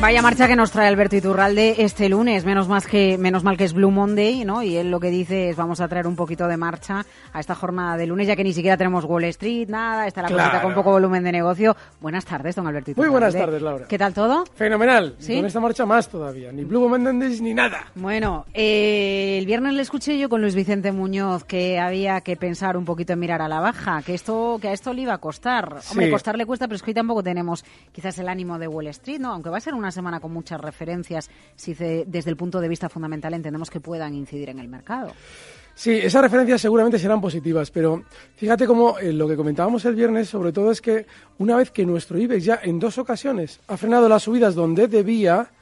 Vaya marcha que nos trae Alberto Iturralde este lunes, menos mal que menos mal que es Blue Monday, ¿no? Y él lo que dice es vamos a traer un poquito de marcha a esta jornada de lunes, ya que ni siquiera tenemos Wall Street, nada, está la cosita con poco volumen de negocio. Buenas tardes, don Alberto Iturralde. Muy buenas tardes, Laura. ¿Qué tal todo? Fenomenal. Con esta marcha más todavía, ni Blue Monday ni nada. Bueno, eh, el viernes le escuché yo con Luis Vicente Muñoz que había que pensar un poquito en mirar a la baja, que esto que a esto le iba a costar. Hombre, costar le cuesta, pero es que hoy tampoco tenemos quizás el ánimo de Wall Street, ¿no? Aunque va a ser una semana con muchas referencias, si desde el punto de vista fundamental entendemos que puedan incidir en el mercado. Sí, esas referencias seguramente serán positivas, pero fíjate cómo eh, lo que comentábamos el viernes sobre todo es que una vez que nuestro IBEX ya en dos ocasiones ha frenado las subidas donde debía,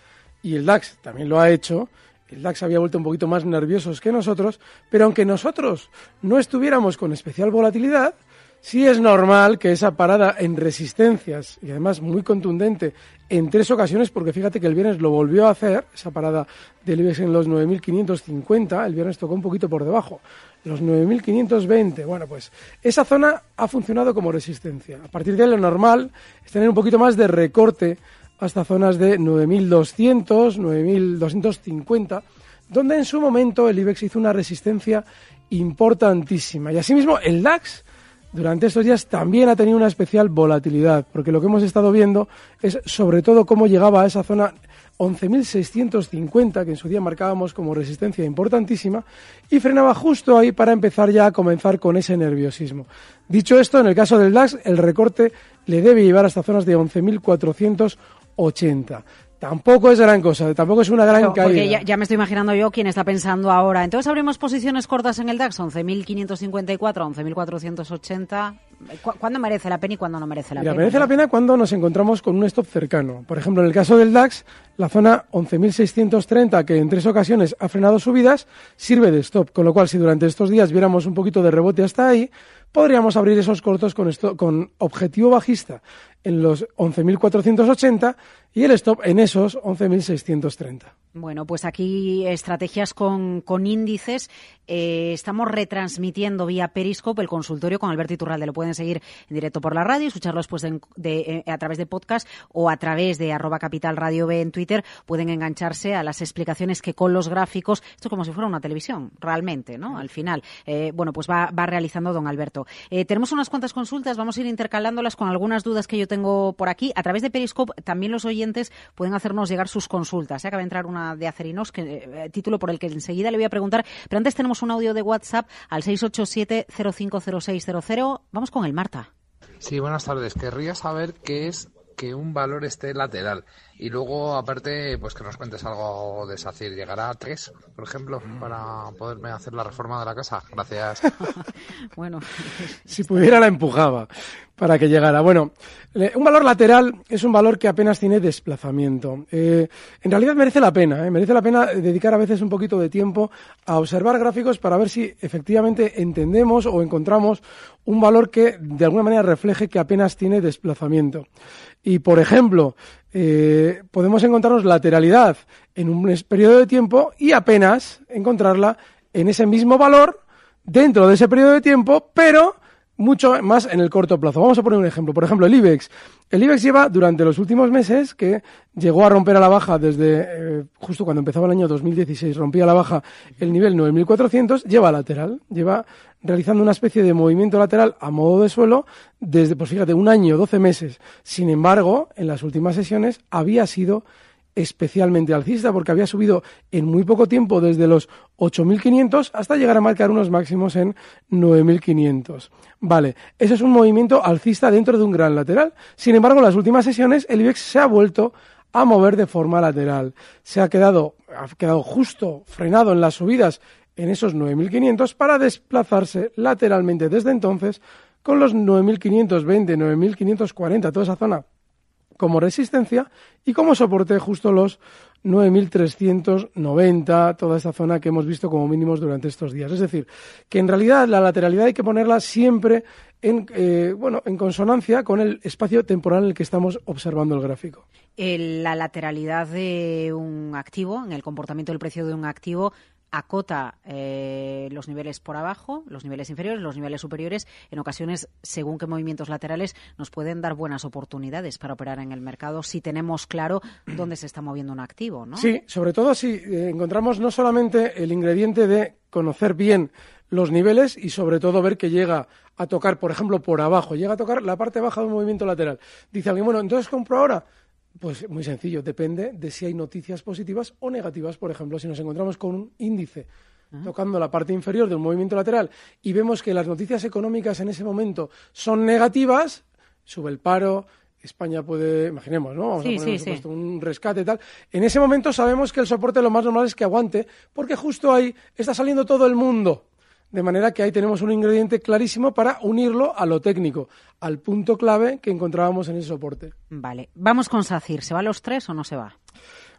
y el DAX también lo ha hecho, el DAX había vuelto un poquito más nerviosos que nosotros, pero aunque nosotros no estuviéramos con especial volatilidad, Sí es normal que esa parada en resistencias, y además muy contundente, en tres ocasiones, porque fíjate que el viernes lo volvió a hacer, esa parada del IBEX en los 9.550, el viernes tocó un poquito por debajo, los 9.520, bueno, pues esa zona ha funcionado como resistencia. A partir de ahí lo normal es tener un poquito más de recorte hasta zonas de 9.200, 9.250, donde en su momento el IBEX hizo una resistencia importantísima. Y asimismo el DAX durante estos días también ha tenido una especial volatilidad, porque lo que hemos estado viendo es sobre todo cómo llegaba a esa zona 11.650, que en su día marcábamos como resistencia importantísima, y frenaba justo ahí para empezar ya a comenzar con ese nerviosismo. Dicho esto, en el caso del DAX, el recorte le debe llevar hasta zonas de 11.480. Tampoco es gran cosa, tampoco es una gran caída. Porque ya, me estoy imaginando yo quién está pensando ahora. Entonces abrimos posiciones cortas en el DAX, 11.554, 11.480. ¿Cuándo merece la pena y cuándo no merece la Mira, pena? Merece la pena cuando nos encontramos con un stop cercano. Por ejemplo, en el caso del DAX, la zona 11.630, que en tres ocasiones ha frenado subidas, sirve de stop. Con lo cual, si durante estos días viéramos un poquito de rebote hasta ahí, podríamos abrir esos cortos con, esto, con objetivo bajista en los 11.480 y el stop en esos 11.630. Bueno, pues aquí estrategias con, con índices. Eh, estamos retransmitiendo vía Periscope el consultorio con Alberto Iturralde. Lo pueden seguir en directo por la radio, escucharlo después de, eh, a través de podcast o a través de arroba capital radio B en Twitter. Pueden engancharse a las explicaciones que con los gráficos, esto es como si fuera una televisión, realmente, ¿no? Al final, eh, bueno, pues va, va realizando don Alberto. tenemos unas cuantas consultas, vamos a ir intercalándolas con algunas dudas que yo tengo por aquí. A través de Periscope también los oyentes pueden hacernos llegar sus consultas. Acaba de entrar una de Acerinos, que, eh, título por el que enseguida le voy a preguntar. Pero antes tenemos un audio de WhatsApp al 687-050600. Vamos con el Marta. Sí, buenas tardes. Querría saber qué es que un valor esté lateral. Y luego, aparte, pues que nos cuentes algo de SACIR. ¿Llegará a tres, por ejemplo, para poderme hacer la reforma de la casa? Gracias. bueno. si pudiera la empujaba para que llegara. Bueno, un valor lateral es un valor que apenas tiene desplazamiento. Eh, en realidad merece la pena, ¿eh? merece la pena dedicar a veces un poquito de tiempo a observar gráficos para ver si efectivamente entendemos o encontramos un valor que de alguna manera refleje que apenas tiene desplazamiento. Y, por ejemplo, eh, podemos encontrarnos lateralidad en un periodo de tiempo y apenas encontrarla en ese mismo valor dentro de ese periodo de tiempo, pero mucho más en el corto plazo. Vamos a poner un ejemplo. Por ejemplo, el IBEX. El IBEX lleva durante los últimos meses que llegó a romper a la baja desde eh, justo cuando empezaba el año 2016, rompía a la baja el nivel 9400, lleva lateral, lleva realizando una especie de movimiento lateral a modo de suelo desde, pues fíjate, un año, 12 meses. Sin embargo, en las últimas sesiones había sido especialmente alcista porque había subido en muy poco tiempo desde los 8.500 hasta llegar a marcar unos máximos en 9.500. Vale, ese es un movimiento alcista dentro de un gran lateral. Sin embargo, en las últimas sesiones el IBEX se ha vuelto a mover de forma lateral. Se ha quedado, ha quedado justo frenado en las subidas en esos 9.500 para desplazarse lateralmente desde entonces con los 9.520, 9.540, toda esa zona como resistencia y como soporte justo los 9.390, toda esta zona que hemos visto como mínimos durante estos días. Es decir, que en realidad la lateralidad hay que ponerla siempre en, eh, bueno, en consonancia con el espacio temporal en el que estamos observando el gráfico. la lateralidad de un activo, en el comportamiento del precio de un activo, acota eh, los niveles por abajo, los niveles inferiores, los niveles superiores. En ocasiones, según qué movimientos laterales, nos pueden dar buenas oportunidades para operar en el mercado si tenemos claro dónde se está moviendo un activo, ¿no? Sí, sobre todo si eh, encontramos no solamente el ingrediente de conocer bien los niveles y sobre todo ver que llega a tocar, por ejemplo, por abajo, llega a tocar la parte baja de un movimiento lateral. Dice alguien, bueno, entonces compro ahora. Pues muy sencillo, depende de si hay noticias positivas o negativas. Por ejemplo, si nos encontramos con un índice tocando la parte inferior de un movimiento lateral y vemos que las noticias económicas en ese momento son negativas, sube el paro, España puede, imaginemos, ¿no? Vamos a poner un rescate y tal. En ese momento sabemos que el soporte lo más normal es que aguante, porque justo ahí está saliendo todo el mundo. De manera que ahí tenemos un ingrediente clarísimo para unirlo a lo técnico, al punto clave que encontrábamos en ese soporte. Vale, vamos con SACIR. ¿Se va a los tres o no se va?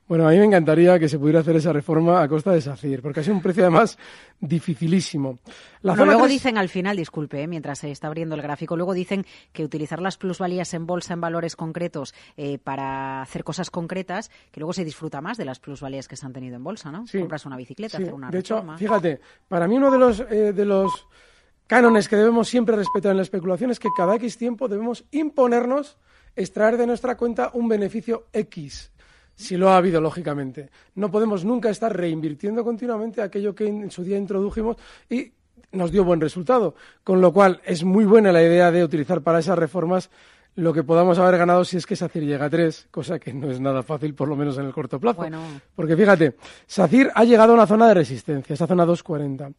Bueno, a mí me encantaría que se pudiera hacer esa reforma a costa de SACIR, porque ha sido un precio además dificilísimo. luego dicen al final, disculpe, eh, mientras se está abriendo el gráfico, luego dicen que utilizar las plusvalías en bolsa en valores concretos eh, para hacer cosas concretas, que luego se disfruta más de las plusvalías que se han tenido en bolsa, ¿no? Sí, Compras una bicicleta, hacer una De hecho, fíjate, para mí uno de los, eh, de los cánones que debemos siempre respetar en la especulación es que cada X tiempo debemos imponernos extraer de nuestra cuenta un beneficio X si lo ha habido, lógicamente. No podemos nunca estar reinvirtiendo continuamente aquello que en su día introdujimos y nos dio buen resultado. Con lo cual, es muy buena la idea de utilizar para esas reformas lo que podamos haber ganado si es que SACIR llega a tres, cosa que no es nada fácil, por lo menos en el corto plazo. Porque fíjate, SACIR ha llegado a una zona de resistencia, esa zona 240.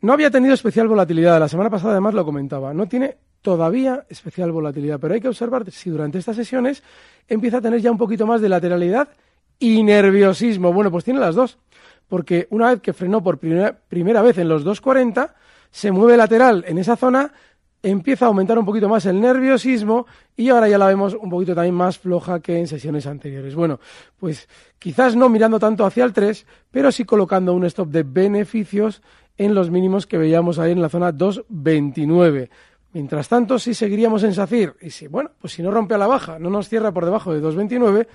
No había tenido especial volatilidad, la semana pasada además lo comentaba, no tiene todavía especial volatilidad, pero hay que observar si durante estas sesiones empieza a tener ya un poquito más de lateralidad y nerviosismo. Bueno, pues tiene las dos, porque una vez que frenó por primera, primera vez en los 2.40, se mueve lateral en esa zona, empieza a aumentar un poquito más el nerviosismo y ahora ya la vemos un poquito también más floja que en sesiones anteriores. Bueno, pues quizás no mirando tanto hacia el 3, pero sí colocando un stop de beneficios en los mínimos que veíamos ahí en la zona 2.29. Mientras tanto, si seguiríamos en SACIR, y si, bueno, pues si no rompe a la baja, no nos cierra por debajo de 2.29,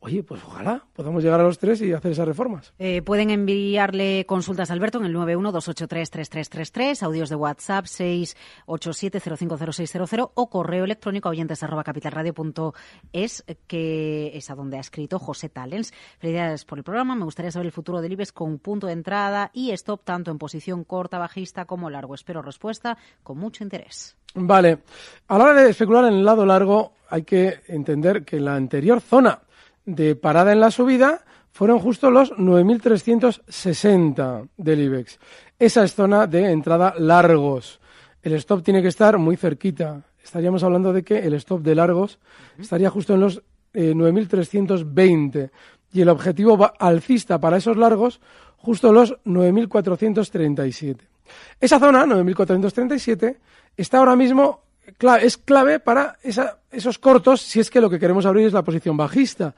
Oye, pues ojalá podamos llegar a los tres y hacer esas reformas. Eh, pueden enviarle consultas a Alberto en el 912833333, audios de WhatsApp 687050600 o correo electrónico oyentes arroba capitalradio.es, que es a donde ha escrito José Talens. Felicidades por el programa. Me gustaría saber el futuro del IBEX con punto de entrada y stop tanto en posición corta, bajista como largo. Espero respuesta con mucho interés. Vale. A la hora de especular en el lado largo, hay que entender que la anterior zona de parada en la subida fueron justo los 9.360 del IBEX. Esa es zona de entrada largos. El stop tiene que estar muy cerquita. Estaríamos hablando de que el stop de largos estaría justo en los 9.320 eh, y el objetivo alcista para esos largos justo los 9.437. Esa zona, 9.437, está ahora mismo es clave para esos cortos si es que lo que queremos abrir es la posición bajista.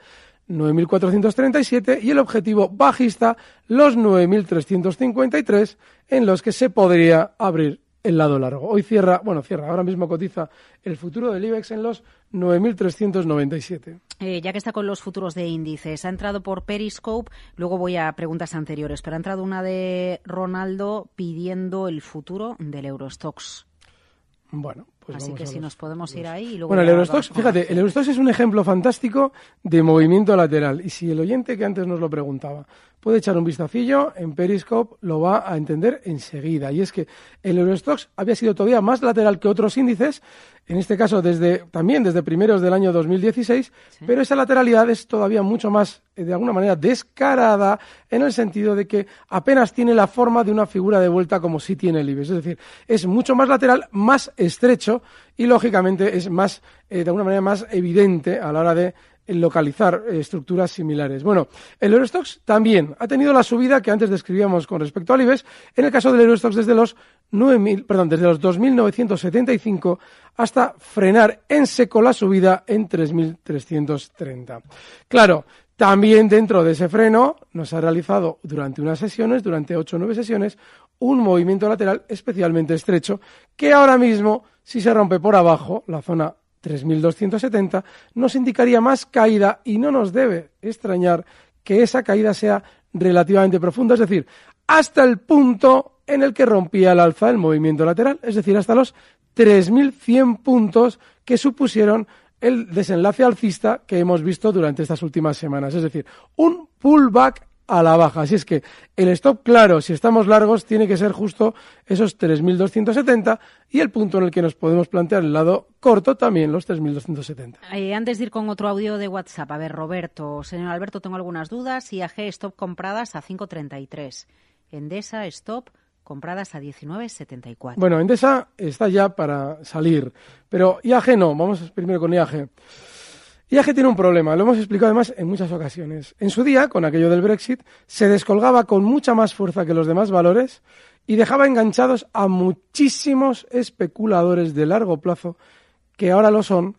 9.437 y el objetivo bajista los 9.353 en los que se podría abrir el lado largo. Hoy cierra, bueno, cierra, ahora mismo cotiza el futuro del IBEX en los 9.397. Eh, ya que está con los futuros de índices, ha entrado por Periscope, luego voy a preguntas anteriores, pero ha entrado una de Ronaldo pidiendo el futuro del Eurostox. Bueno, pues Así que si nos podemos ir ahí y luego... Bueno, el Eurostox, fíjate, el Eurostox es un ejemplo fantástico de movimiento lateral. Y si el oyente que antes nos lo preguntaba puede echar un vistacillo en Periscope, lo va a entender enseguida. Y es que el Eurostox había sido todavía más lateral que otros índices, en este caso desde también desde primeros del año 2016, pero esa lateralidad es todavía mucho más, eh, de alguna manera, descarada en el sentido de que apenas tiene la forma de una figura de vuelta como sí tiene el IBEX. Es decir, es mucho más lateral, más estrecho y, lógicamente, es más, eh, de alguna manera, más evidente a la hora de localizar eh, estructuras similares. Bueno, el Eurostox también ha tenido la subida que antes describíamos con respecto al IBEX, en el caso del Eurostox desde los 9.000, perdón, desde los 2.975 hasta frenar en seco la subida en 3.330. Claro, también dentro de ese freno nos ha realizado durante unas sesiones, durante ocho o nueve sesiones, un movimiento lateral especialmente estrecho que ahora mismo, si se rompe por abajo, la zona 3.270, nos indicaría más caída y no nos debe extrañar que esa caída sea relativamente profunda, es decir, hasta el punto en el que rompía el alza el movimiento lateral, es decir, hasta los 3.100 puntos que supusieron el desenlace alcista que hemos visto durante estas últimas semanas, es decir, un pullback a la baja. Así es que el stop claro, si estamos largos, tiene que ser justo esos 3.270 y el punto en el que nos podemos plantear el lado corto también los 3.270. Eh, antes de ir con otro audio de WhatsApp, a ver, Roberto, señor Alberto, tengo algunas dudas. IAG stop compradas a 5.33. Endesa stop compradas a 19.74. Bueno, Endesa está ya para salir, pero IAG no. Vamos primero con IAG. IAG tiene un problema, lo hemos explicado además en muchas ocasiones. En su día, con aquello del Brexit, se descolgaba con mucha más fuerza que los demás valores y dejaba enganchados a muchísimos especuladores de largo plazo que ahora lo son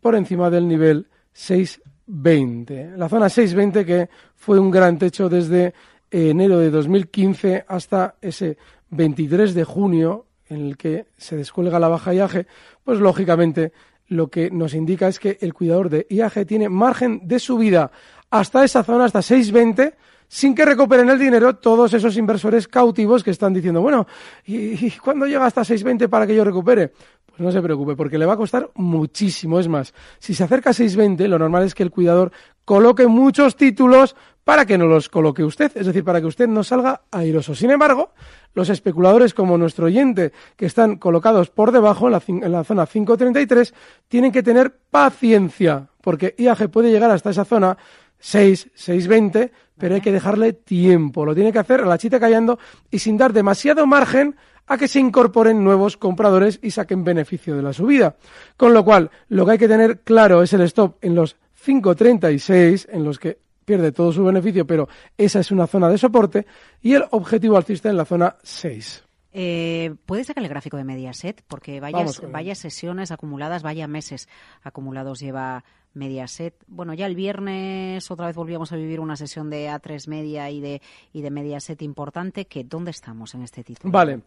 por encima del nivel 620. La zona 620 que fue un gran techo desde enero de 2015 hasta ese 23 de junio en el que se descuelga la baja IAG, pues lógicamente lo que nos indica es que el cuidador de IAG tiene margen de subida hasta esa zona, hasta 620, sin que recuperen el dinero todos esos inversores cautivos que están diciendo, bueno, ¿y, cuándo llega hasta 620 para que yo recupere? Pues no se preocupe, porque le va a costar muchísimo. Es más, si se acerca a 620, lo normal es que el cuidador coloque muchos títulos para que no los coloque usted, es decir, para que usted no salga airoso. Sin embargo, los especuladores como nuestro oyente, que están colocados por debajo en la, en la zona 533, tienen que tener paciencia, porque IAG puede llegar hasta esa zona 6, 620, pero hay que dejarle tiempo. Lo tiene que hacer a la chita callando y sin dar demasiado margen a que se incorporen nuevos compradores y saquen beneficio de la subida. Con lo cual, lo que hay que tener claro es el stop en los 5.36, en los que pierde todo su beneficio, pero esa es una zona de soporte, y el objetivo alcista en la zona 6. Eh, ¿Puede sacar el gráfico de Mediaset? Porque vayas, vaya sesiones acumuladas, vaya meses acumulados lleva Mediaset. Bueno, ya el viernes otra vez volvíamos a vivir una sesión de A3 Media y de, y de Mediaset importante. Que, ¿Dónde estamos en este título? Vale.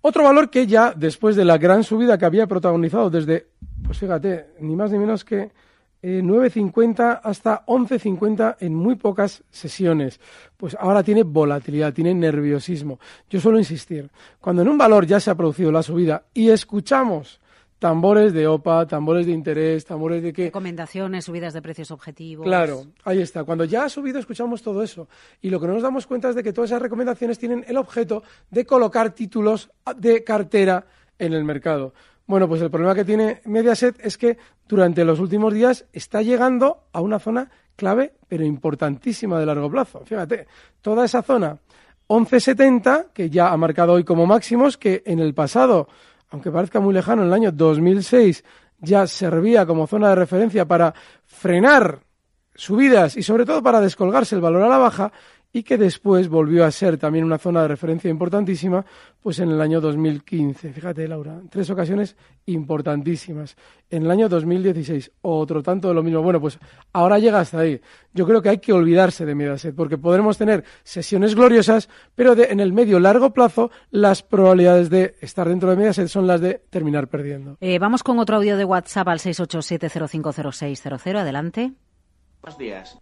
Otro valor que ya, después de la gran subida que había protagonizado desde, pues fíjate, ni más ni menos que 9.50 eh, hasta 11.50 en muy pocas sesiones. Pues ahora tiene volatilidad, tiene nerviosismo. Yo suelo insistir, cuando en un valor ya se ha producido la subida y escuchamos tambores de OPA, tambores de interés, tambores de qué... Recomendaciones, subidas de precios objetivos. Claro, ahí está. Cuando ya ha subido escuchamos todo eso. Y lo que no nos damos cuenta es de que todas esas recomendaciones tienen el objeto de colocar títulos de cartera en el mercado. Bueno, pues el problema que tiene Mediaset es que durante los últimos días está llegando a una zona clave, pero importantísima de largo plazo. Fíjate, toda esa zona 1170, que ya ha marcado hoy como máximos, que en el pasado, aunque parezca muy lejano, en el año 2006 ya servía como zona de referencia para frenar subidas y sobre todo para descolgarse el valor a la baja, y que después volvió a ser también una zona de referencia importantísima, pues en el año 2015. Fíjate, Laura, tres ocasiones importantísimas. En el año 2016, otro tanto de lo mismo. Bueno, pues ahora llega hasta ahí. Yo creo que hay que olvidarse de Mediaset, porque podremos tener sesiones gloriosas, pero en el medio largo plazo las probabilidades de estar dentro de Mediaset son las de terminar perdiendo. Eh, vamos con otro audio de WhatsApp al 687050600. Adelante. Buenos días.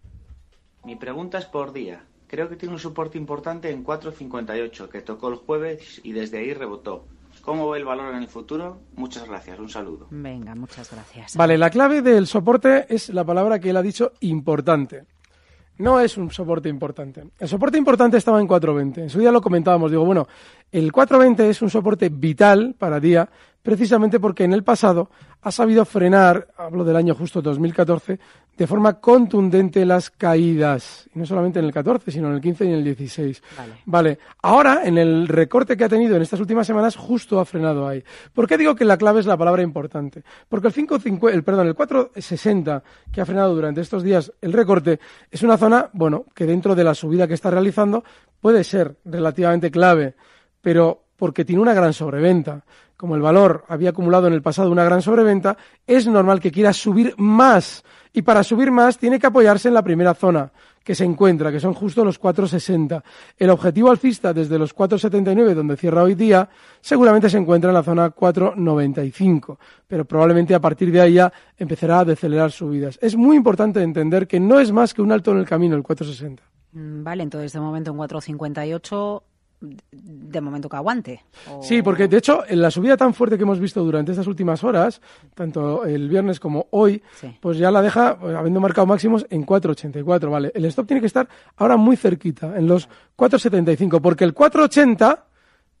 Mi pregunta es por día. Creo que tiene un soporte importante en 4.58 que tocó el jueves y desde ahí rebotó. ¿Cómo ve el valor en el futuro? Muchas gracias, un saludo. Venga, muchas gracias. Vale, la clave del soporte es la palabra que él ha dicho importante. No es un soporte importante. El soporte importante estaba en 420. En su día lo comentábamos. Digo, bueno, el 420 es un soporte vital para día precisamente porque en el pasado ha sabido frenar, hablo del año justo 2014, de forma contundente las caídas. Y no solamente en el 14, sino en el 15 y en el 16. Vale. Vale. Ahora, en el recorte que ha tenido en estas últimas semanas, justo ha frenado ahí. ¿Por qué digo que la clave es la palabra importante? Porque el 550, el, perdón, el 460 que ha frenado durante estos días el recorte es una zona, bueno, que dentro de la subida que está realizando puede ser relativamente clave, pero porque tiene una gran sobreventa. Como el valor había acumulado en el pasado una gran sobreventa, es normal que quiera subir más. Y para subir más tiene que apoyarse en la primera zona que se encuentra, que son justo los 4,60. El objetivo alcista desde los 4,79, donde cierra hoy día, seguramente se encuentra en la zona 4,95. Pero probablemente a partir de ahí ya empezará a decelerar subidas. Es muy importante entender que no es más que un alto en el camino el 4,60. Mm, Vale, entonces de momento en 4.58, de momento que aguante. O- Sí, porque de hecho, en la subida tan fuerte que hemos visto durante estas últimas horas, tanto el viernes como hoy, Sí. pues ya la deja, pues, habiendo marcado máximos, en 4,84, ¿vale? El stop tiene que estar ahora muy cerquita, en los 4,75, porque el 4,80,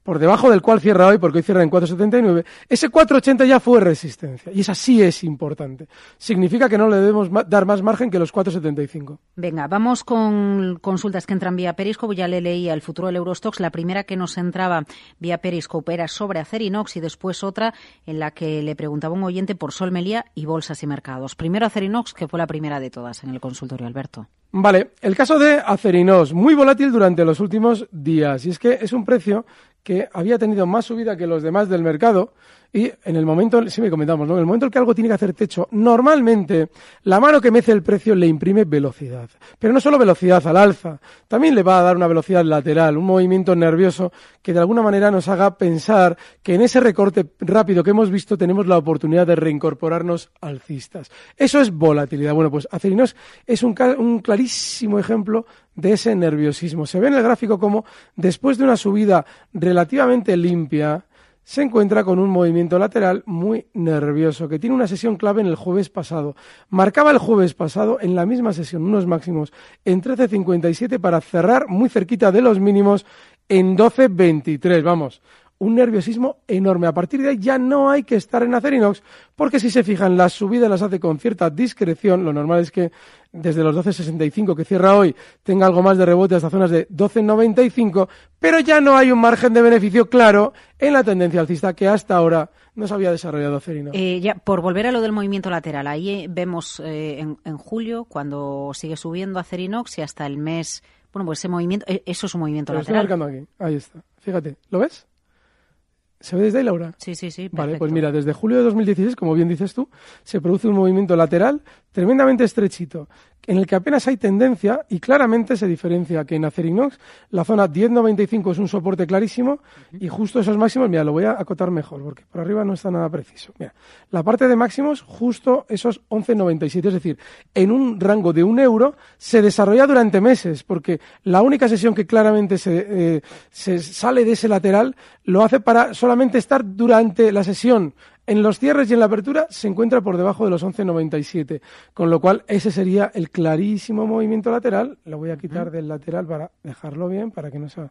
por debajo del cual cierra hoy, porque hoy cierra en 4,79, ese 4,80 ya fue resistencia, y esa sí es importante. Significa que no le debemos dar más margen que los 4,75. Venga, vamos con consultas que entran vía Periscope. Ya le leía el futuro del Eurostox. La primera que nos entraba vía Periscope era sobre Acerinox y después otra en la que le preguntaba un oyente por Sol Melía y bolsas y mercados. Primero Acerinox, que fue la primera de todas en el consultorio, Alberto. Vale, el caso de Acerinos, muy volátil durante los últimos días. Y es que es un precio que había tenido más subida que los demás del mercado. Y en el momento, me comentamos, ¿no? En el momento en que algo tiene que hacer techo, normalmente la mano que mece el precio le imprime velocidad. Pero no solo velocidad al alza, también le va a dar una velocidad lateral, un movimiento nervioso que de alguna manera nos haga pensar que en ese recorte rápido que hemos visto tenemos la oportunidad de reincorporarnos alcistas. Eso es volatilidad. Bueno, pues Acerinos es un, un clarísimo ejemplo de ese nerviosismo. Se ve en el gráfico como después de una subida relativamente limpia, se encuentra con un movimiento lateral muy nervioso, que tiene una sesión clave en el jueves pasado. Marcaba el jueves pasado en la misma sesión unos máximos en 13.57 para cerrar muy cerquita de los mínimos en 12.23. Vamos, un nerviosismo enorme. A partir de ahí ya no hay que estar en Acerinox, porque si se fijan, las subidas las hace con cierta discreción. Lo normal es que desde los 12.65 que cierra hoy tenga algo más de rebote hasta zonas de 12.95, pero ya no hay un margen de beneficio claro en la tendencia alcista que hasta ahora no se había desarrollado Acerinox. Eh, ya, por volver a lo del movimiento lateral, ahí eh, vemos eh, en, en julio, cuando sigue subiendo Acerinox y hasta el mes. Bueno, pues ese movimiento, eh, eso es un movimiento Lo estoy lateral. marcando aquí. Ahí está. Fíjate, ¿lo ves? ¿Se ve desde ahí, Laura? Sí, sí, sí. Vale, pues mira, desde julio de 2016, como bien dices tú, se produce un movimiento lateral tremendamente estrechito, en el que apenas hay tendencia y claramente se diferencia que en Acerinox la zona 10.95 es un soporte clarísimo y justo esos máximos, mira, lo voy a acotar mejor porque por arriba no está nada preciso. Mira, la parte de máximos, justo esos 11.97, es decir, en un rango de un euro se desarrolla durante meses, porque la única sesión que claramente se, eh, se sale de ese lateral lo hace para solamente estar durante la sesión. En los cierres y en la apertura se encuentra por debajo de los 11.97, con lo cual ese sería el clarísimo movimiento lateral. Lo voy a quitar del lateral para dejarlo bien, para que no sea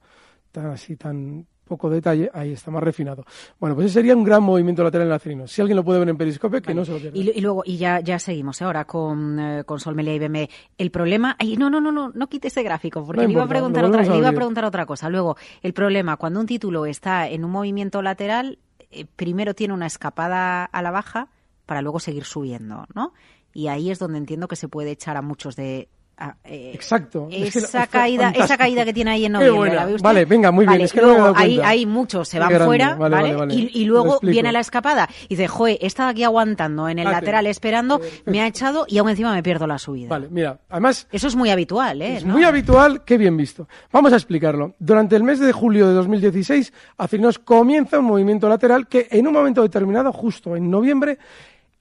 tan así tan poco detalle. Ahí está más refinado. Bueno, pues ese sería un gran movimiento lateral en Acerino. Si alguien lo puede ver en Periscope, que Vale. no se lo pierda. Y, y luego, y ya, ya seguimos ahora con, eh, con Sol Melia y BME. El problema, ay, no, no, no, no, no quite ese gráfico, porque No le iba a preguntar otra, a le iba a preguntar otra cosa. Luego, el problema, cuando un título está en un movimiento lateral, eh, primero tiene una escapada a la baja para luego seguir subiendo, ¿no? Y ahí es donde entiendo que se puede echar a muchos de a- eh, Exacto. Es que esa caída, esa caída que tiene ahí en noviembre. ¿la ve usted? Vale, venga, muy bien, es que no me he luego dado ahí, cuenta. ahí muchos se van grande, fuera, vale, ¿vale? Y, luego viene la escapada y dice, joe, he estado aquí aguantando en el Ah, lateral esperando, me ha echado y aún encima me pierdo la subida. Vale, mira, además Eso es muy habitual, ¿eh? Es ¿no? muy habitual, qué bien visto. Vamos a explicarlo. Durante el mes de julio de 2016, Acerinos comienza un movimiento lateral que en un momento determinado, justo en noviembre,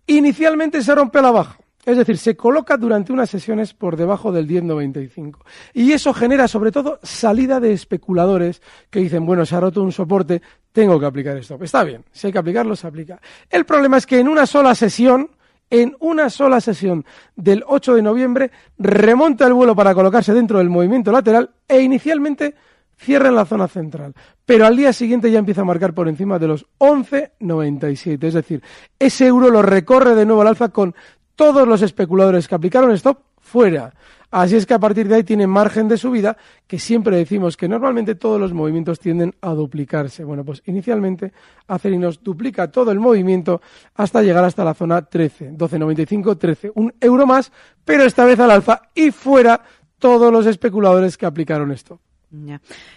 inicialmente se rompe a la baja. Es decir, se coloca durante unas sesiones por debajo del 10.95. Y eso genera sobre todo salida de especuladores que dicen, bueno, se ha roto un soporte, tengo que aplicar esto. Está bien, si hay que aplicarlo, se aplica. El problema es que en una sola sesión, en una sola sesión del 8 de noviembre, remonta el vuelo para colocarse dentro del movimiento lateral e inicialmente cierra en la zona central, pero al día siguiente ya empieza a marcar por encima de los 11,97. Es decir, ese euro lo recorre de nuevo al alza con todos los especuladores que aplicaron stop fuera. Así es que a partir de ahí tiene margen de subida, que siempre decimos que normalmente todos los movimientos tienden a duplicarse. Bueno, pues inicialmente Acerinos duplica todo el movimiento hasta llegar hasta la zona 13, 12.95, 13, un euro más, pero esta vez al alza y fuera todos los especuladores que aplicaron esto.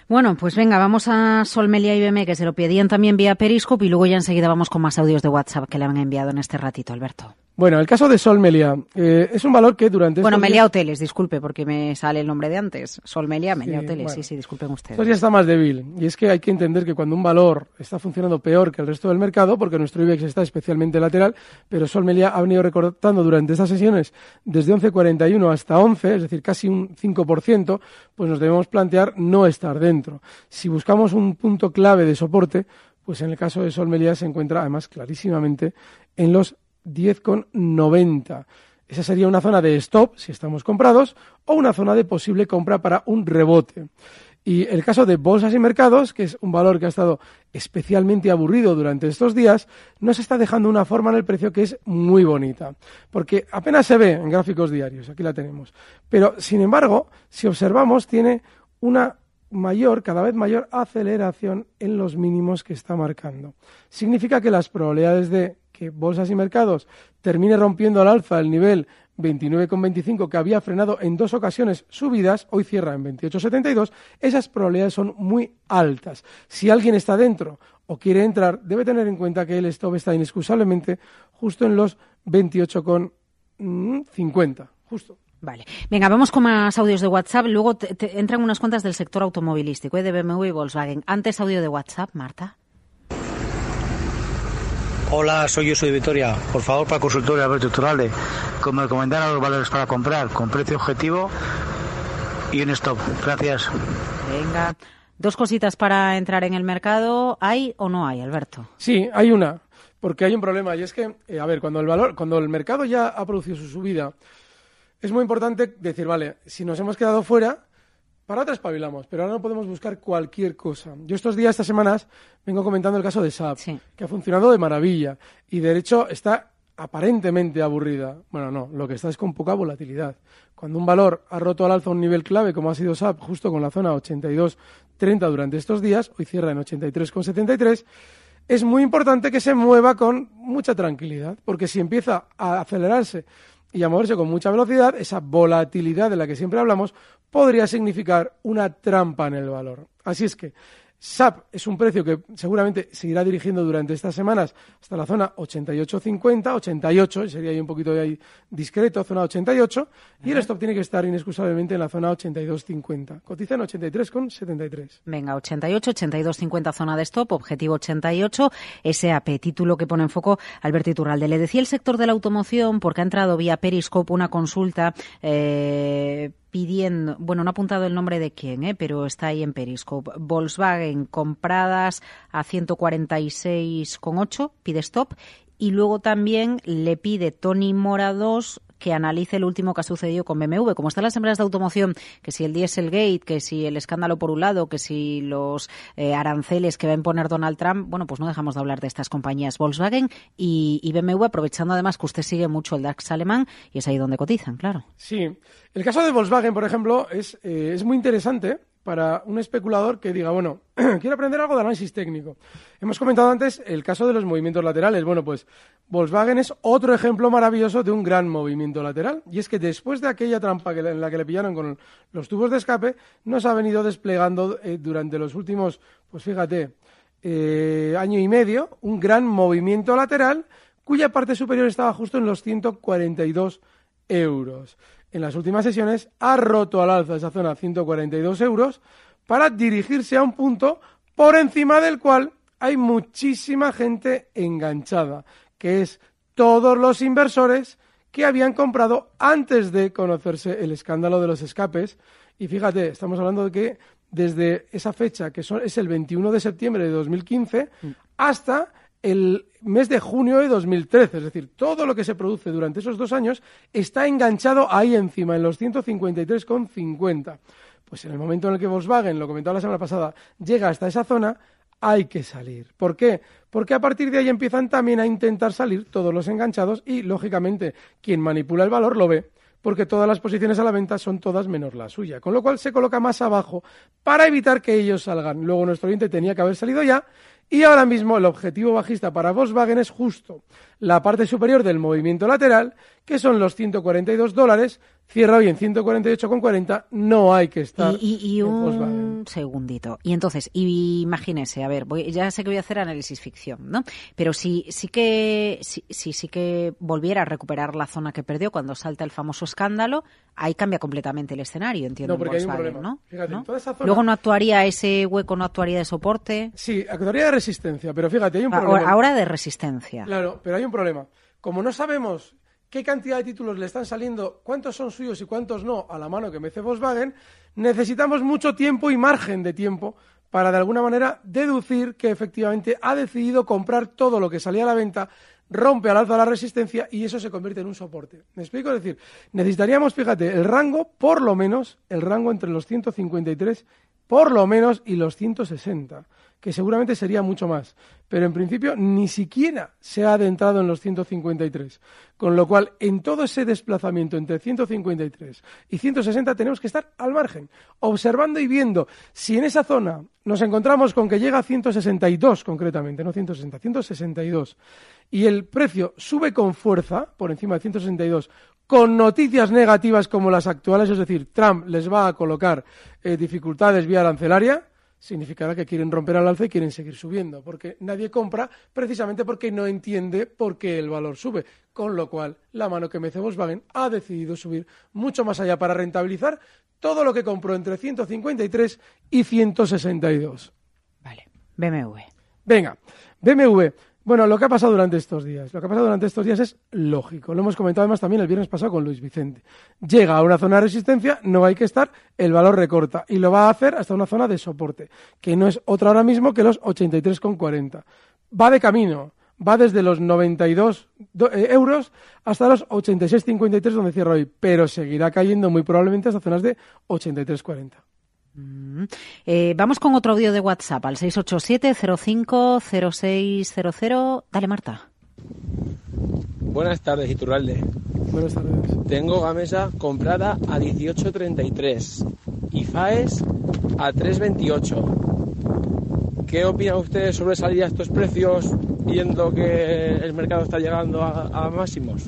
Bueno, pues venga, vamos a Solmelia y BM, que se lo pedían también vía Periscope, y luego ya enseguida vamos con más audios de WhatsApp que le han enviado en este ratito, Alberto. Bueno, el caso de Sol Melia eh, es un valor que durante... Bueno, Melia Hoteles, disculpe, porque me sale el nombre de antes. Sol Melia, Melia Hoteles, sí, sí, disculpen ustedes. Entonces ya está más débil. Y es que hay que entender que cuando un valor está funcionando peor que el resto del mercado, porque nuestro IBEX está especialmente lateral, pero Sol Melia ha venido recortando durante estas sesiones desde 11.41 hasta 11, es decir, casi un 5%, pues nos debemos plantear no estar dentro. Si buscamos un punto clave de soporte, pues en el caso de Sol Melia se encuentra además clarísimamente en los 10,90. Esa sería una zona de stop si estamos comprados o una zona de posible compra para un rebote. Y el caso de bolsas y mercados, que es un valor que ha estado especialmente aburrido durante estos días, nos está dejando una forma en el precio que es muy bonita. Porque apenas se ve en gráficos diarios, aquí la tenemos. Pero, sin embargo, si observamos, tiene una mayor, cada vez mayor aceleración en los mínimos que está marcando. Significa que las probabilidades de que bolsas y mercados termine rompiendo al alza el nivel 29,25 que había frenado en dos ocasiones subidas, hoy cierra en 28,72, esas probabilidades son muy altas. Si alguien está dentro o quiere entrar, debe tener en cuenta que el stop está inexcusablemente justo en los 28,50, justo. Vale. Venga, vamos con más audios de WhatsApp. Luego entran unas cuentas del sector automovilístico, ¿eh? de BMW y Volkswagen. Antes audio de WhatsApp, Marta. Hola, soy yo, soy Victoria. Por favor, para consultorio Alberto Turalde, como recomendar los valores para comprar con precio objetivo y un stop. Gracias. Venga. Dos cositas para entrar en el mercado. ¿Hay o no hay, Alberto? Sí, hay una. Porque hay un problema. Y es que, eh, a ver, cuando el valor, cuando el mercado ya ha producido su subida, es muy importante decir, vale, si nos hemos quedado fuera, para otra espabilamos, pero ahora no podemos buscar cualquier cosa. Yo estos días, estas semanas, vengo comentando el caso de SAP, que ha funcionado de maravilla y de hecho está aparentemente aburrida. Bueno, no, lo que está es con poca volatilidad. Cuando un valor ha roto al alza un nivel clave, como ha sido SAP, justo con la zona 82.30 durante estos días, hoy cierra en 83,73, es muy importante que se mueva con mucha tranquilidad, porque si empieza a acelerarse y a moverse con mucha velocidad, esa volatilidad de la que siempre hablamos podría significar una trampa en el valor. Así es que SAP es un precio que seguramente seguirá dirigiendo durante estas semanas hasta la zona 88.50, 88, sería ahí un poquito de ahí discreto, zona 88, y el stop tiene que estar inexcusablemente en la zona 82.50. Cotiza en 83,73. Venga, 88, 82.50 zona de stop, objetivo 88, SAP, título que pone en foco Alberto Iturralde. Le decía el sector de la automoción porque ha entrado vía Periscope una consulta eh, pidiendo, bueno, no ha apuntado el nombre de quién, ¿eh? pero está ahí en Periscope. Volkswagen compradas a 146,8, pide stop. Y luego también le pide Tony Mora 2 que analice el último que ha sucedido con BMW. Como están las empresas de automoción, que si el Dieselgate, que si el escándalo por un lado, que si los eh, aranceles que va a imponer Donald Trump, bueno, pues no dejamos de hablar de estas compañías Volkswagen y, y BMW, aprovechando además que usted sigue mucho el DAX alemán y es ahí donde cotizan, claro. Sí. El caso de Volkswagen, por ejemplo, es, eh, es muy interesante para un especulador que diga, bueno, quiero aprender algo de análisis técnico. Hemos comentado antes el caso de los movimientos laterales. Bueno, pues Volkswagen es otro ejemplo maravilloso de un gran movimiento lateral. Y es que después de aquella trampa en la que le pillaron con los tubos de escape, nos ha venido desplegando eh, durante los últimos, pues fíjate, eh, año y medio, un gran movimiento lateral cuya parte superior estaba justo en los 142 euros en las últimas sesiones ha roto al alza esa zona 142 euros para dirigirse a un punto por encima del cual hay muchísima gente enganchada, que es todos los inversores que habían comprado antes de conocerse el escándalo de los escapes. Y fíjate, estamos hablando de que desde esa fecha, que son, es el 21 de septiembre de 2015, hasta el mes de junio de 2013. Es decir, todo lo que se produce durante esos dos años está enganchado ahí encima, en los 153,50. Pues en el momento en el que Volkswagen, lo comentaba la semana pasada, llega hasta esa zona, hay que salir. ¿Por qué? Porque a partir de ahí empiezan también a intentar salir todos los enganchados y, lógicamente, quien manipula el valor lo ve porque todas las posiciones a la venta son todas menos la suya, con lo cual se coloca más abajo para evitar que ellos salgan. Luego nuestro oyente tenía que haber salido ya y ahora mismo el objetivo bajista para Volkswagen es justo la parte superior del movimiento lateral, que son los 142 dólares, cierra hoy en 148,40, no hay que estar. Y, y, un segundito. Y entonces, imagínese, a ver, voy, ya sé que voy a hacer análisis ficción, ¿no? Pero si sí que si, sí que volviera a recuperar la zona que perdió cuando salta el famoso escándalo, ahí cambia completamente el escenario, entiendo. No, porque hay un problema. ¿no? Fíjate, ¿no? Toda esa zona... Luego no actuaría ese hueco, no actuaría de soporte. Sí, actuaría de resistencia, pero fíjate, hay un problema. Ahora de resistencia. Claro, pero hay un problema. Como no sabemos qué cantidad de títulos le están saliendo, cuántos son suyos y cuántos no a la mano que mece Volkswagen, necesitamos mucho tiempo y margen de tiempo para de alguna manera deducir que efectivamente ha decidido comprar todo lo que salía a la venta, rompe al alza la resistencia y eso se convierte en un soporte. ¿Me explico? Es decir, necesitaríamos, fíjate, el rango, por lo menos, el rango entre los 153, por lo menos, y los 160 que seguramente sería mucho más. Pero en principio ni siquiera se ha adentrado en los 153. Con lo cual, en todo ese desplazamiento entre 153 y 160 tenemos que estar al margen, observando y viendo si en esa zona nos encontramos con que llega a 162 concretamente, no 160, 162, y el precio sube con fuerza por encima de 162 con noticias negativas como las actuales, es decir, Trump les va a colocar eh, dificultades vía arancelaria, significará que quieren romper al alza y quieren seguir subiendo, porque nadie compra precisamente porque no entiende por qué el valor sube. Con lo cual, la mano que mece Volkswagen ha decidido subir mucho más allá para rentabilizar todo lo que compró entre 153 y 162. Vale, BMW. Venga, BMW. Bueno, lo que ha pasado durante estos días. Lo que ha pasado durante estos días es lógico. Lo hemos comentado además también el viernes pasado con Luis Vicente. Llega a una zona de resistencia, no hay que estar, el valor recorta y lo va a hacer hasta una zona de soporte, que no es otra ahora mismo que los 83,40. Va de camino, va desde los 92 eh, euros hasta los 86,53 donde cierra hoy, pero seguirá cayendo muy probablemente hasta zonas de 83,40. Mm. Eh, vamos con otro audio de WhatsApp al 687-050600. Dale, Marta. Buenas tardes, Iturralde. Buenas tardes. Tengo Gamesa comprada a 18.33 y FAES a 3.28. ¿Qué opinan ustedes sobre salir a estos precios viendo que el mercado está llegando a máximos?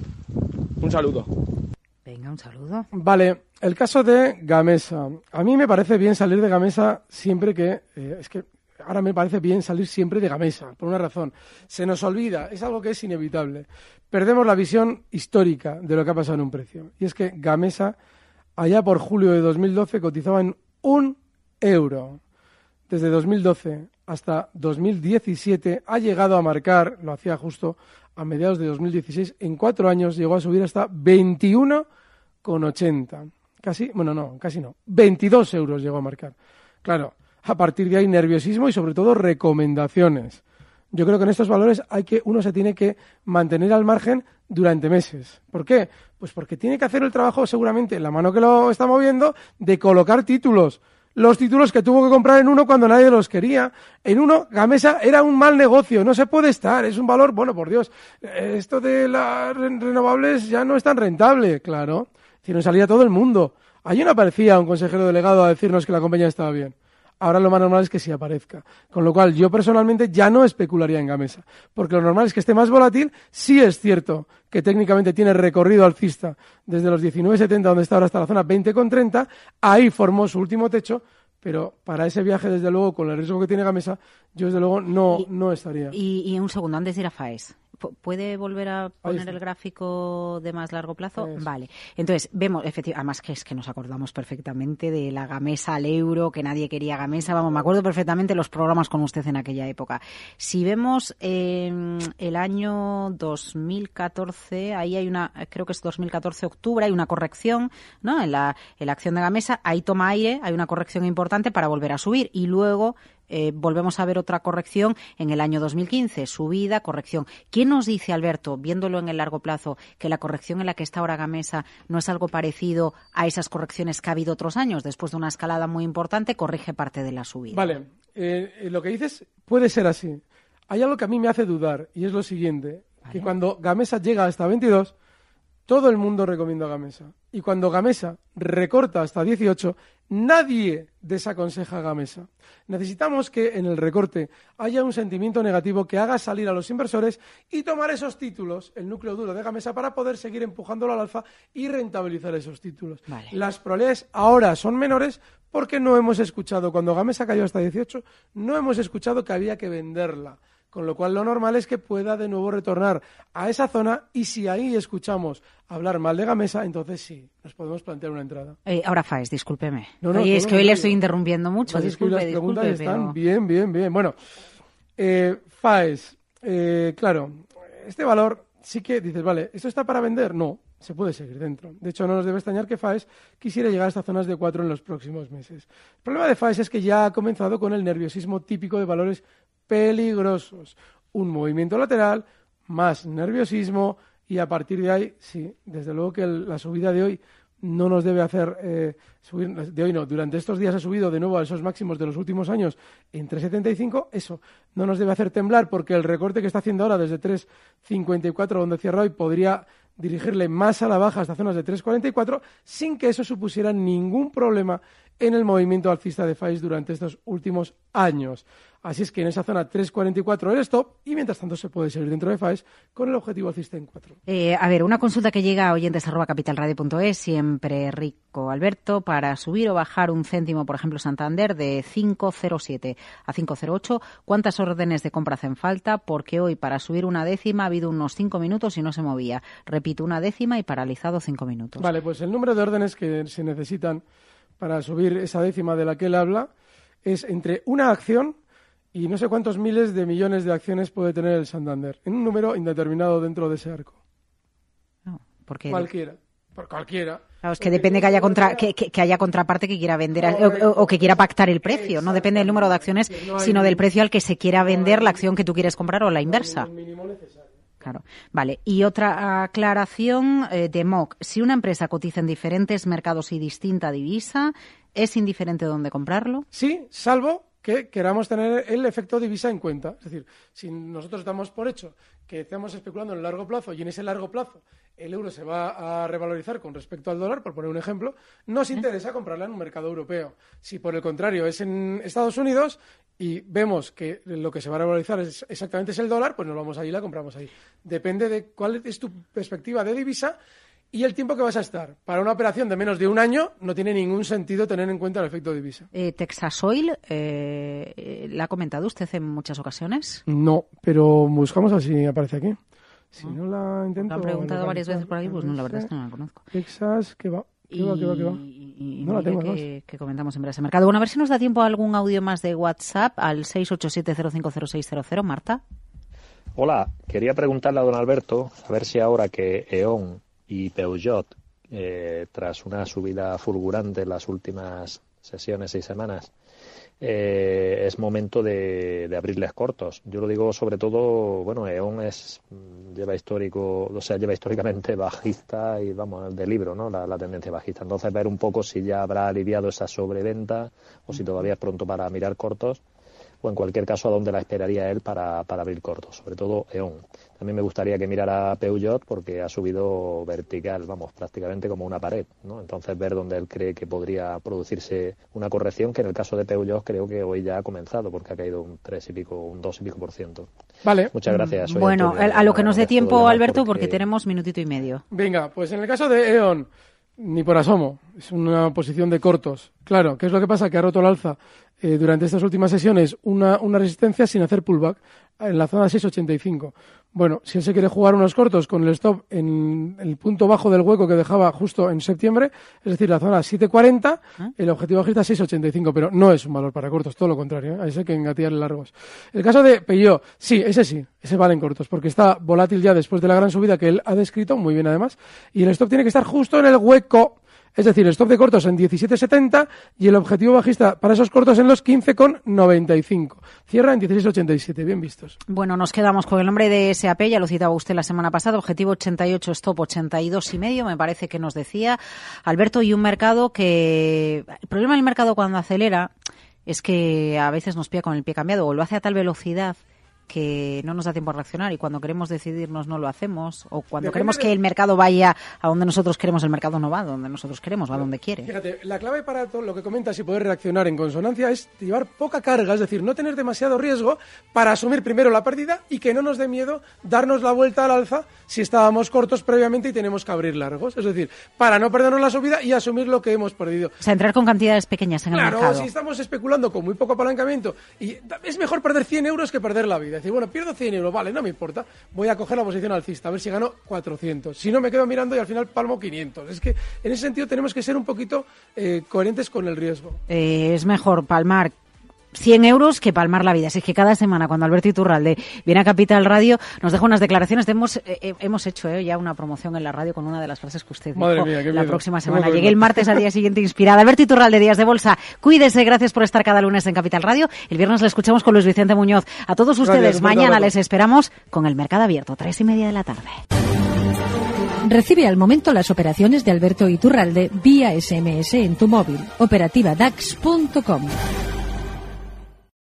Un saludo. Venga, un saludo. Vale, el caso de Gamesa. A mí me parece bien salir de Gamesa siempre que. Eh, es que ahora me parece bien salir siempre de Gamesa, por una razón. Se nos olvida, es algo que es inevitable. Perdemos la visión histórica de lo que ha pasado en un precio. Y es que Gamesa, allá por julio de 2012, cotizaba en un euro. Desde 2012 hasta 2017 ha llegado a marcar, lo hacía justo a mediados de 2016, en cuatro años llegó a subir hasta 21 con 80. Casi, bueno, no, casi no. 22 euros llegó a marcar. Claro, a partir de ahí nerviosismo y sobre todo recomendaciones. Yo creo que en estos valores hay que uno se tiene que mantener al margen durante meses. ¿Por qué? Pues porque tiene que hacer el trabajo seguramente la mano que lo está moviendo de colocar títulos. Los títulos que tuvo que comprar en uno cuando nadie los quería. En uno, Gamesa era un mal negocio, no se puede estar, es un valor, bueno, por Dios, esto de las renovables ya no es tan rentable, claro si no salía todo el mundo. Allí no aparecía un consejero delegado a decirnos que la compañía estaba bien. Ahora lo más normal es que sí aparezca. Con lo cual, yo personalmente ya no especularía en Gamesa. Porque lo normal es que esté más volátil. Sí es cierto que técnicamente tiene recorrido alcista desde los 19,70, donde está ahora, hasta la zona 20,30. Ahí formó su último techo. Pero para ese viaje, desde luego, con el riesgo que tiene Gamesa, yo desde luego no, no estaría. Y, y un segundo, antes de ir a FAES, ¿Puede volver a poner el gráfico de más largo plazo? Vale. Entonces, vemos, efectivamente, además que es que nos acordamos perfectamente de la gamesa al euro, que nadie quería gamesa. Vamos, me acuerdo perfectamente los programas con usted en aquella época. Si vemos eh, el año 2014, ahí hay una, creo que es 2014 octubre, hay una corrección, ¿no? En la, en la acción de gamesa, ahí toma aire, hay una corrección importante para volver a subir. Y luego eh, volvemos a ver otra corrección en el año 2015, subida, corrección. ¿Quién nos dice, Alberto, viéndolo en el largo plazo, que la corrección en la que está ahora Gamesa no es algo parecido a esas correcciones que ha habido otros años? Después de una escalada muy importante, corrige parte de la subida. Vale, eh, eh, lo que dices puede ser así. Hay algo que a mí me hace dudar y es lo siguiente, que cuando Gamesa llega hasta 22, todo el mundo recomienda Gamesa. Y cuando Gamesa recorta hasta 18, nadie desaconseja Gamesa. Necesitamos que en el recorte haya un sentimiento negativo que haga salir a los inversores y tomar esos títulos, el núcleo duro de Gamesa, para poder seguir empujándolo al alfa y rentabilizar esos títulos. Las probabilidades ahora son menores porque no hemos escuchado, cuando Gamesa cayó hasta 18, no hemos escuchado que había que venderla con lo cual lo normal es que pueda de nuevo retornar a esa zona y si ahí escuchamos hablar mal de Gamesa, entonces sí, nos podemos plantear una entrada. Eh, ahora Faes, discúlpeme. No, es que hoy le estoy interrumpiendo mucho. las preguntas están bien, bien, bien. Bueno, eh, Faes, eh, claro, este valor sí que dices, vale, ¿esto está para vender? No, se puede seguir dentro. De hecho, no nos debe extrañar que Faes quisiera llegar a estas zonas de 4 en los próximos meses. El problema de Faes es que ya ha comenzado con el nerviosismo típico de valores peligrosos. Un movimiento lateral, más nerviosismo y a partir de ahí, sí, desde luego que la subida de hoy no nos debe hacer eh, subir, de hoy no, durante estos días ha subido de nuevo a esos máximos de los últimos años en 3,75, eso no nos debe hacer temblar porque el recorte que está haciendo ahora desde 3,54 donde cierra hoy podría dirigirle más a la baja hasta zonas de 3,44 sin que eso supusiera ningún problema en el movimiento alcista de FAIS durante estos últimos años. Así es que en esa zona 3.44 el stop y mientras tanto se puede seguir dentro de FAES con el objetivo alcista en 4. Eh, a ver, una consulta que llega a oyentes arroba capitalradio.es, siempre rico Alberto, para subir o bajar un céntimo, por ejemplo, Santander de 5.07 a 5.08, ¿cuántas órdenes de compra hacen falta? Porque hoy para subir una décima ha habido unos 5 minutos y no se movía. Repito, una décima y paralizado 5 minutos. Vale, pues el número de órdenes que se necesitan para subir esa décima de la que él habla es entre una acción y no sé cuántos miles de millones de acciones puede tener el Santander, en un número indeterminado dentro de ese arco. No, porque... Cualquiera, por cualquiera. Claro, es que depende que haya, contra, que, que, haya contraparte que quiera vender o, que quiera pactar el precio. No depende del número de acciones, sino del precio al que se quiera vender la acción que tú quieres comprar o la inversa. Claro. Vale. Y otra aclaración eh, de MOC. Si una empresa cotiza en diferentes mercados y distinta divisa, ¿es indiferente dónde comprarlo? Sí, salvo que queramos tener el efecto divisa en cuenta. Es decir, si nosotros estamos por hecho que estamos especulando en el largo plazo y en ese largo plazo el euro se va a revalorizar con respecto al dólar, por poner un ejemplo, nos interesa comprarla en un mercado europeo. Si por el contrario es en Estados Unidos y vemos que lo que se va a revalorizar es exactamente es el dólar, pues nos vamos allí y la compramos ahí. Depende de cuál es tu perspectiva de divisa y el tiempo que vas a estar. Para una operación de menos de un año no tiene ningún sentido tener en cuenta el efecto divisa. Eh, Texas Oil, eh, ¿la ha comentado usted en muchas ocasiones? No, pero buscamos así aparece aquí. Si no, la intento... han preguntado varias veces por aquí, pues no, la verdad es que no la conozco. Texas, ¿qué va? ¿Qué va, qué va, qué va? Y, no la tengo, que, que, comentamos en ese mercado. Bueno, a ver si nos da tiempo a algún audio más de WhatsApp al 687050600, Marta. Hola, quería preguntarle a don Alberto, a ver si ahora que E.ON y Peugeot, eh, tras una subida fulgurante en las últimas sesiones y semanas, eh, es momento de, abrirles cortos. Yo lo digo sobre todo, bueno, E.ON es lleva histórico, o sea, lleva históricamente bajista y vamos, de libro, ¿no? La, la, tendencia bajista. Entonces ver un poco si ya habrá aliviado esa sobreventa o si todavía es pronto para mirar cortos o en cualquier caso a dónde la esperaría él para, para abrir cortos, sobre todo E.ON. También me gustaría que mirara Peugeot porque ha subido vertical, vamos, prácticamente como una pared, ¿no? Entonces ver dónde él cree que podría producirse una corrección que en el caso de Peugeot creo que hoy ya ha comenzado porque ha caído un 3 y pico, un 2 y pico por ciento. Vale. Muchas gracias. bueno, a lo que nos dé tiempo, Alberto, porque... porque tenemos minutito y medio. Venga, pues en el caso de E.ON, ni por asomo. Es una posición de cortos. Claro, ¿qué es lo que pasa? Que ha roto el alza eh, durante estas últimas sesiones una, una, resistencia sin hacer pullback. En la zona 6,85. Bueno, si él se quiere jugar unos cortos con el stop en el punto bajo del hueco que dejaba justo en septiembre, es decir, la zona 7.40, ¿Ah? el objetivo bajista 6.85, pero no es un valor para cortos, todo lo contrario, ¿eh? a ese hay que engatillarle largos. El caso de Peugeot, sí, ese sí, ese vale en cortos, porque está volátil ya después de la gran subida que él ha descrito, muy bien además, y el stop tiene que estar justo en el hueco es decir, el stop de cortos en 17,70 y el objetivo bajista para esos cortos en los 15,95. Cierra en 16,87. Bien vistos. Bueno, nos quedamos con el nombre de SAP, ya lo citaba usted la semana pasada, objetivo 88, stop 82 y medio, me parece que nos decía Alberto, y un mercado que... El problema del mercado cuando acelera es que a veces nos pilla con el pie cambiado o lo hace a tal velocidad que no nos da tiempo a reaccionar y cuando queremos decidirnos no lo hacemos o cuando Depende queremos de- que el mercado vaya a donde nosotros queremos, el mercado no va a donde nosotros queremos, va a donde quiere. Fíjate, la clave para todo lo que comentas y poder reaccionar en consonancia es llevar poca carga, es decir, no tener demasiado riesgo para asumir primero la pérdida y que no nos dé miedo darnos la vuelta al alza si estábamos cortos previamente y tenemos que abrir largos. Es decir, para no perdernos la subida y asumir lo que hemos perdido. O sea, entrar con cantidades pequeñas en el Claro, mercado. si estamos especulando con muy poco apalancamiento y es mejor perder 100 euros que perder la vida. Decir, bueno, pierdo 100 euros, vale, no me importa, voy a coger la posición alcista, a ver si gano 400. Si no, me quedo mirando y al final palmo 500. Es que en ese sentido tenemos que ser un poquito eh, coherentes con el riesgo. Eh, es mejor palmar 100 euros que palmar la vida. Así que cada semana, cuando Alberto Iturralde viene a Capital Radio, nos deja unas declaraciones. de hemos, eh, eh, hemos hecho eh, ya una promoción en la radio con una de las frases que usted Madre dijo mía, qué la próxima semana. Llegué el martes al día siguiente inspirada. Alberto Iturralde, Días de Bolsa. Cuídese, gracias por estar cada lunes en Capital Radio. El viernes le escuchamos con Luis Vicente Muñoz. A todos ustedes, mañana les esperamos con el mercado abierto, tres y media de la tarde. Recibe al momento las operaciones de Alberto Iturralde vía SMS en tu móvil. Operativa DAX.com.